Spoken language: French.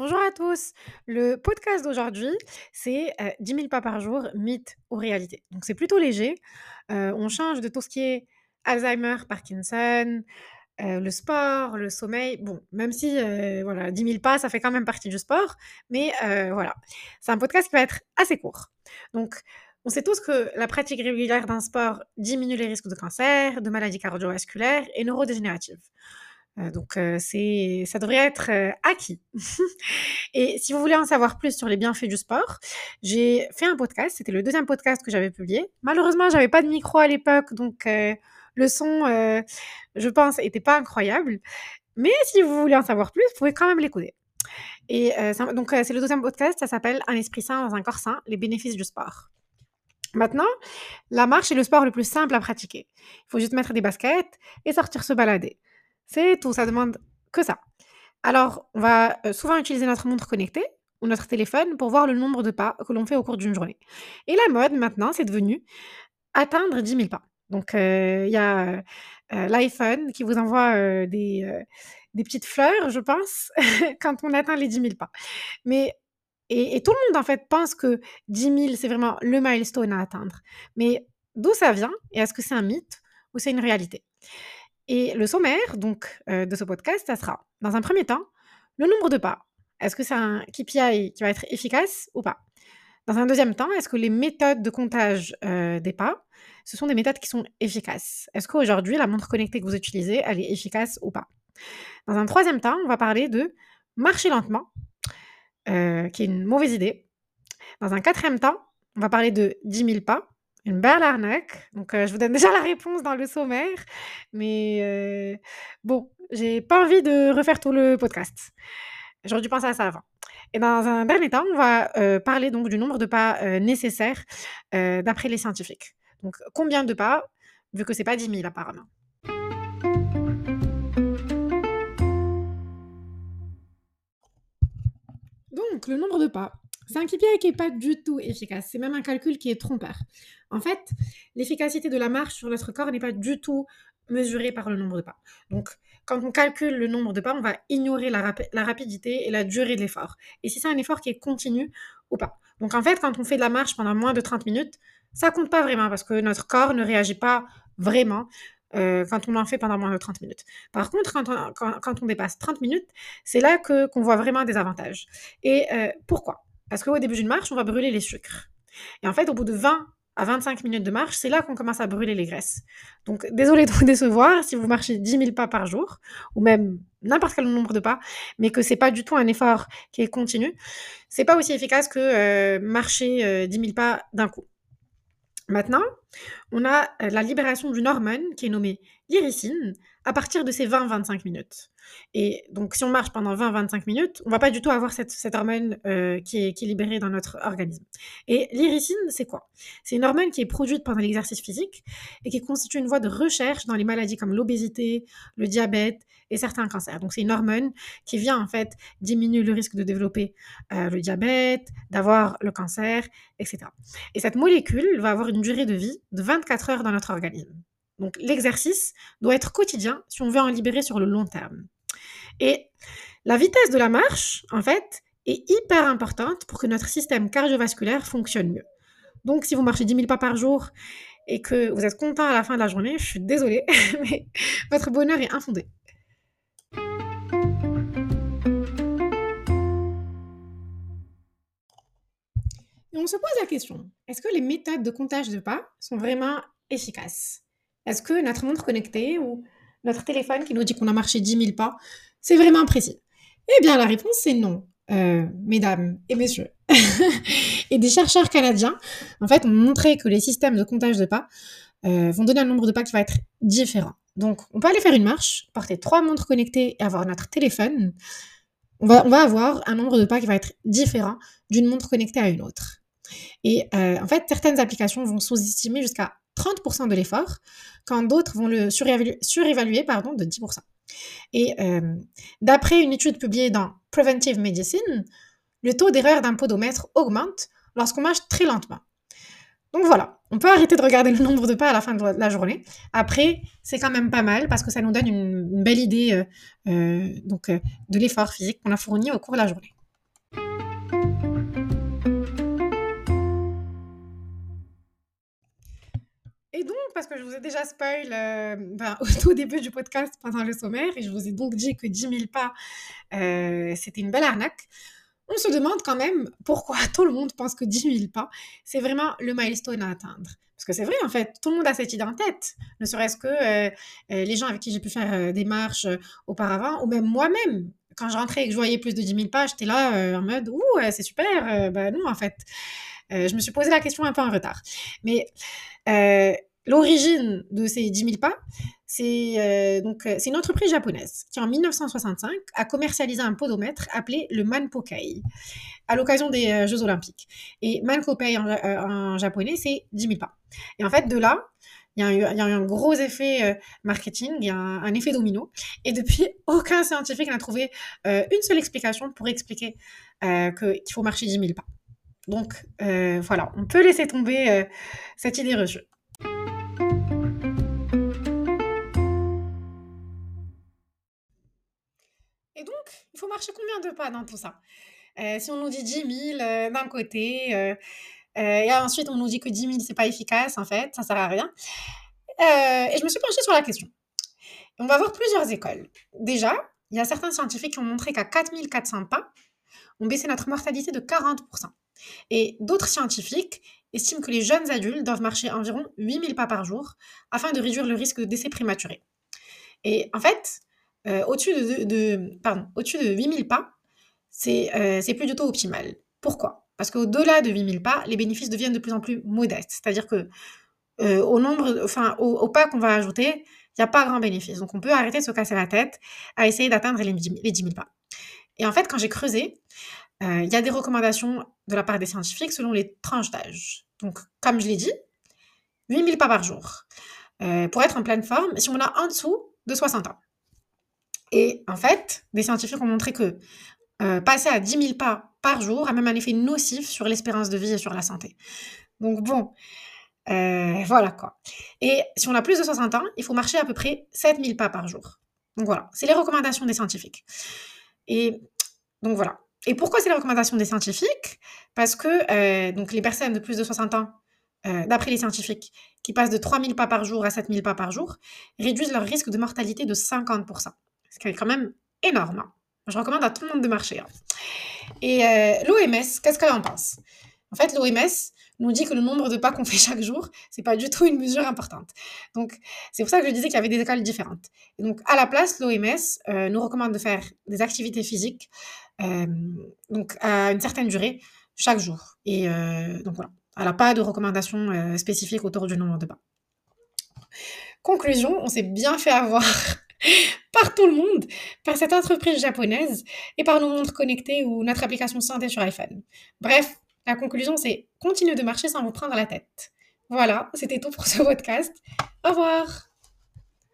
Bonjour à tous. Le podcast d'aujourd'hui, c'est euh, 10 000 pas par jour, mythe ou réalité. Donc c'est plutôt léger. Euh, on change de tout ce qui est Alzheimer, Parkinson, euh, le sport, le sommeil. Bon, même si euh, voilà, 10 000 pas, ça fait quand même partie du sport. Mais euh, voilà, c'est un podcast qui va être assez court. Donc on sait tous que la pratique régulière d'un sport diminue les risques de cancer, de maladies cardiovasculaires et neurodégénératives. Euh, donc, euh, c'est, ça devrait être euh, acquis. et si vous voulez en savoir plus sur les bienfaits du sport, j'ai fait un podcast. C'était le deuxième podcast que j'avais publié. Malheureusement, j'avais pas de micro à l'époque, donc le son, je pense, était pas incroyable. Mais si vous voulez en savoir plus, vous pouvez quand même l'écouter. Et donc, c'est le deuxième podcast. Ça s'appelle Un esprit sain dans un corps sain, les bénéfices du sport. Maintenant, la marche est le sport le plus simple à pratiquer. Il faut juste mettre des baskets et sortir se balader. C'est tout, ça demande que ça. Alors, on va euh, souvent utiliser notre montre connectée ou notre téléphone pour voir le nombre de pas que l'on fait au cours d'une journée. Et la mode, maintenant, c'est devenu atteindre 10 000 pas. Donc, euh, il y a euh, l'iPhone qui vous envoie des, des petites fleurs, je pense, quand on atteint les 10 000 pas. Mais, et, et tout le monde, en fait, pense que 10 000, c'est vraiment le milestone à atteindre. Mais d'où ça vient Et est-ce que c'est un mythe ou c'est une réalité? Et le sommaire donc euh, de ce podcast, ça sera, dans un premier temps, le nombre de pas. Est-ce que c'est un KPI qui va être efficace ou pas? Dans un deuxième temps, est-ce que les méthodes de comptage euh, des pas, ce sont des méthodes qui sont efficaces? Est-ce qu'aujourd'hui, la montre connectée que vous utilisez, elle est efficace ou pas? Dans un troisième temps, on va parler de marcher lentement, euh, qui est une mauvaise idée. Dans un quatrième temps, on va parler de 10 000 pas, une belle arnaque. Donc, euh, je vous donne déjà la réponse dans le sommaire. Mais euh, bon, j'ai pas envie de refaire tout le podcast. J'aurais dû penser à ça avant. Et dans un dernier temps, on va euh, parler donc du nombre de pas euh, nécessaires d'après les scientifiques. Donc, combien de pas, vu que c'est pas 10 000 apparemment? Donc, le nombre de pas. C'est un KPI qui n'est pas du tout efficace. C'est même un calcul qui est trompeur. En fait, l'efficacité de la marche sur notre corps n'est pas du tout mesurée par le nombre de pas. Donc, quand on calcule le nombre de pas, on va ignorer la, rapi- la rapidité et la durée de l'effort. Et si c'est un effort qui est continu ou pas. Donc, en fait, quand on fait de la marche pendant moins de 30 minutes, ça compte pas vraiment parce que notre corps ne réagit pas vraiment euh, quand on en fait pendant moins de 30 minutes. Par contre, quand on, quand, quand on dépasse 30 minutes, c'est là que qu'on voit vraiment des avantages. Et euh, pourquoi? Parce qu'au début d'une marche, on va brûler les sucres. Et en fait, au bout de 20 à 25 minutes de marche, c'est là qu'on commence à brûler les graisses. Donc, désolé de vous décevoir si vous marchez 10 000 pas par jour, ou même n'importe quel nombre de pas, mais que c'est pas du tout un effort qui est continu. C'est pas aussi efficace que euh, marcher euh, 10 000 pas d'un coup. Maintenant, on a euh, la libération d'une hormone qui est nommée l'iricine à partir de ces 20-25 minutes. Et donc, si on marche pendant 20-25 minutes, on va pas du tout avoir cette, hormone euh, qui, est, qui est libérée dans notre organisme. Et l'iricine, c'est quoi? C'est une hormone qui est produite pendant l'exercice physique et qui constitue une voie de recherche dans les maladies comme l'obésité, le diabète et certains cancers. Donc, c'est une hormone qui vient en fait diminuer le risque de développer euh, le diabète, d'avoir le cancer, etc. Et cette molécule va avoir une durée de vie de 24 heures dans notre organisme. Donc l'exercice doit être quotidien si on veut en libérer sur le long terme. Et la vitesse de la marche, en fait, est hyper importante pour que notre système cardiovasculaire fonctionne mieux. Donc si vous marchez 10 000 pas par jour et que vous êtes content à la fin de la journée, je suis désolée, mais votre bonheur est infondé. Et on se pose la question, est-ce que les méthodes de comptage de pas sont vraiment efficaces? Est-ce que notre montre connectée ou notre téléphone qui nous dit qu'on a marché 10 000 pas, c'est vraiment précis? Eh bien, la réponse, c'est non, euh, mesdames et messieurs. et des chercheurs canadiens, en fait, ont montré que les systèmes de comptage de pas euh, vont donner un nombre de pas qui va être différent. Donc, on peut aller faire une marche, porter trois montres connectées et avoir notre téléphone. On va, avoir un nombre de pas qui va être différent d'une montre connectée à une autre. Et euh, en fait, certaines applications vont sous-estimer jusqu'à 30% de l'effort, quand d'autres vont le surévaluer, de 10%. Et euh, d'après une étude publiée dans Preventive Medicine, le taux d'erreur d'un podomètre augmente lorsqu'on marche très lentement. Donc voilà, on peut arrêter de regarder le nombre de pas à la fin de la journée. Après, c'est quand même pas mal parce que ça nous donne une, belle idée euh, euh, donc, de l'effort physique qu'on a fourni au cours de la journée. Et donc, parce que je vous ai déjà spoil euh, au tout début du podcast pendant le sommaire, et je vous ai donc dit que 10 000 pas, euh, c'était une belle arnaque, on se demande quand même pourquoi tout le monde pense que 10 000 pas, c'est vraiment le milestone à atteindre. Parce que c'est vrai, en fait, tout le monde a cette idée en tête. Ne serait-ce que euh, les gens avec qui j'ai pu faire des marches auparavant, ou même moi-même. Quand je rentrais et que je voyais plus de 10 000 pas, j'étais là en mode, ouh, c'est super. bah non, en fait. je me suis posé la question un peu en retard. Mais euh, l'origine de ces 10 000 pas, c'est euh, euh, c'est une entreprise japonaise qui en 1965 a commercialisé un podomètre appelé le Manpokei à l'occasion des Jeux Olympiques. Et Manpokei en, japonais, c'est 10 000 pas. Et en fait, de là, il y, a eu, un gros effet marketing, il y un, effet domino. Et depuis, aucun scientifique n'a trouvé une seule explication pour expliquer qu'il faut marcher 10 000 pas. Donc euh, voilà, on peut laisser tomber euh, cette idée reçue. Faut marcher combien de pas dans tout ça? Euh, Si on nous dit 10 000 d'un côté, et ensuite on nous dit que 10 000 c'est pas efficace, en fait, ça sert à rien. et je me suis penchée sur la question. on va voir plusieurs écoles. Déjà, il y a certains scientifiques qui ont montré qu'à 4400 pas, on baissait notre mortalité de 40%. Et d'autres scientifiques estiment que les jeunes adultes doivent marcher environ 8000 pas par jour afin de réduire le risque de décès prématuré. Et en fait, euh, au-dessus de, pardon, au-dessus de 8000 pas, euh, c'est plus du tout optimal. Pourquoi? Parce qu'au-delà de 8000 pas, les bénéfices deviennent de plus en plus modestes. C'est-à-dire que euh, au nombre, enfin, au, pas qu'on va ajouter, il n'y a pas grand bénéfice. Donc on peut arrêter de se casser la tête à essayer d'atteindre les, les 10 000 pas. Et en fait, quand j'ai creusé, il y a des recommandations de la part des scientifiques selon les tranches d'âge. Donc, comme je l'ai dit, 8000 pas par jour pour être en pleine forme si on a en dessous de 60 ans. Et en fait, des scientifiques ont montré que euh, passer à 10 000 pas par jour a même un effet nocif sur l'espérance de vie et sur la santé. Donc bon, voilà quoi. Et si on a plus de 60 ans, il faut marcher à peu près 7000 pas par jour. Donc voilà, c'est les recommandations des scientifiques. Et donc voilà, et pourquoi c'est la recommandation des scientifiques? Parce que euh, donc les personnes de plus de 60 ans, euh, d'après les scientifiques, qui passent de 3000 pas par jour à 7000 pas par jour, réduisent leur risque de mortalité de 50%. Ce qui est quand même énorme. Hein. Je recommande à tout le monde de marcher. Hein. Et euh, l'OMS, qu'est-ce qu'elle en pense? En fait, l'OMS nous dit que le nombre de pas qu'on fait chaque jour, c'est pas du tout une mesure importante. Donc, c'est pour ça que je disais qu'il y avait des écoles différentes. Et donc, à la place, l'OMS nous recommande de faire des activités physiques euh, donc à une certaine durée chaque jour. Et euh, donc voilà, elle n'a pas de recommandations euh, spécifiques autour du nombre de pas. Conclusion, on s'est bien fait avoir par tout le monde, par cette entreprise japonaise et par nos montres connectées ou notre application santé sur iPhone. Bref, la conclusion c'est continuer de marcher sans vous prendre la tête. Voilà, c'était tout pour ce podcast. Au revoir